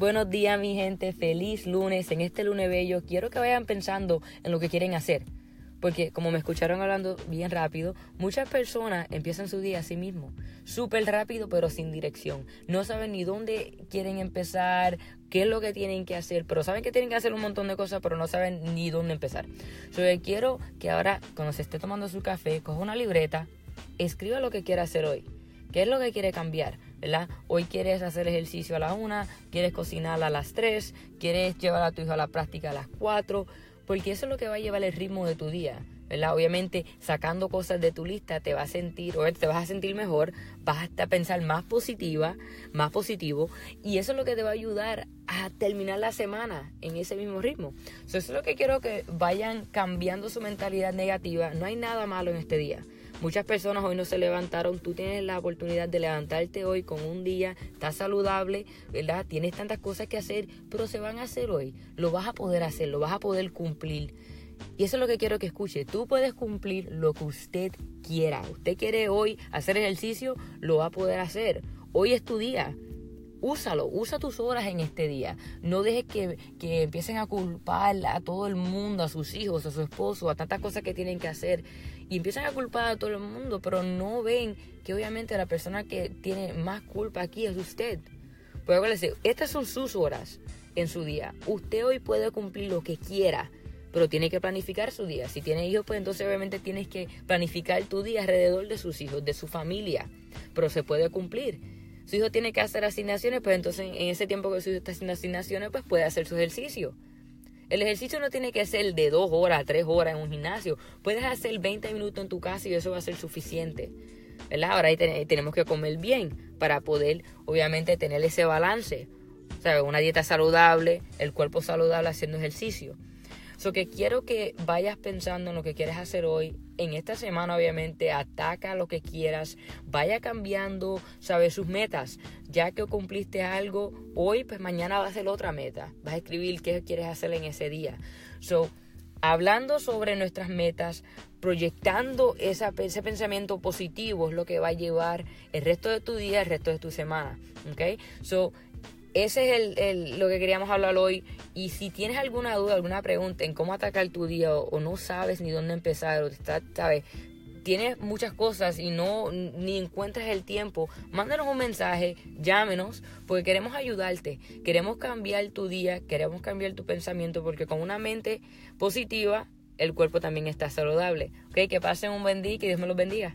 Buenos días mi gente, feliz lunes. En este lunes bello quiero que vayan pensando en lo que quieren hacer. Porque como me escucharon hablando bien rápido, muchas personas empiezan su día a sí mismos. Súper rápido pero sin dirección. No saben ni dónde quieren empezar, qué es lo que tienen que hacer, pero saben que tienen que hacer un montón de cosas, pero no saben ni dónde empezar. So, quiero que ahora, cuando se esté tomando su café, coja una libreta, escriba lo que quiera hacer hoy. ¿Qué es lo que quiere cambiar? ¿verdad? Hoy quieres hacer ejercicio a la una, quieres cocinar a las tres, quieres llevar a tu hijo a la práctica a las cuatro, porque eso es lo que va a llevar el ritmo de tu día. ¿verdad? Obviamente, sacando cosas de tu lista te vas a sentir, o te vas a sentir mejor, vas a pensar más positiva, más positivo, y eso es lo que te va a ayudar a terminar la semana en ese mismo ritmo. eso es lo que quiero que vayan cambiando su mentalidad negativa. No hay nada malo en este día. Muchas personas hoy no se levantaron. Tú tienes la oportunidad de levantarte hoy con un día, estás saludable, ¿verdad? Tienes tantas cosas que hacer, pero se van a hacer hoy. Lo vas a poder hacer, lo vas a poder cumplir. Y eso es lo que quiero que escuche. Tú puedes cumplir lo que usted quiera. Usted quiere hoy hacer ejercicio, lo va a poder hacer. Hoy es tu día úsalo, usa tus horas en este día. No dejes que, que, empiecen a culpar a todo el mundo, a sus hijos, a su esposo, a tantas cosas que tienen que hacer. Y empiezan a culpar a todo el mundo, pero no ven que obviamente la persona que tiene más culpa aquí es usted. Pues acuérdense, estas son sus horas en su día. Usted hoy puede cumplir lo que quiera, pero tiene que planificar su día. Si tiene hijos, pues entonces obviamente tienes que planificar tu día alrededor de sus hijos, de su familia. Pero se puede cumplir su hijo tiene que hacer asignaciones, pues entonces en ese tiempo que su hijo está haciendo asignaciones, pues puede hacer su ejercicio. El ejercicio no tiene que ser de dos horas, tres horas en un gimnasio. Puedes hacer 20 minutos en tu casa y eso va a ser suficiente. ¿verdad? Ahora ahí tenemos que comer bien para poder, obviamente, tener ese balance. ¿Sabes? Una dieta saludable, el cuerpo saludable haciendo ejercicio. So que quiero que vayas pensando en lo que quieres hacer hoy. En esta semana, obviamente, ataca lo que quieras. Vaya cambiando, ¿sabes? Sus metas. Ya que cumpliste algo hoy, pues mañana va a ser otra meta. Vas a escribir qué quieres hacer en ese día. So, hablando sobre nuestras metas, proyectando ese pensamiento positivo es lo que va a llevar el resto de tu día, el resto de tu semana. ¿Ok? So, ese es el, lo que queríamos hablar hoy. Y si tienes alguna duda, alguna pregunta en cómo atacar tu día o, no sabes ni dónde empezar o está, sabes, tienes muchas cosas y no ni encuentras el tiempo, mándanos un mensaje, llámenos, porque queremos ayudarte, queremos cambiar tu día, queremos cambiar tu pensamiento, porque con una mente positiva el cuerpo también está saludable. ¿Ok? Que pasen un buen día y que Dios me los bendiga.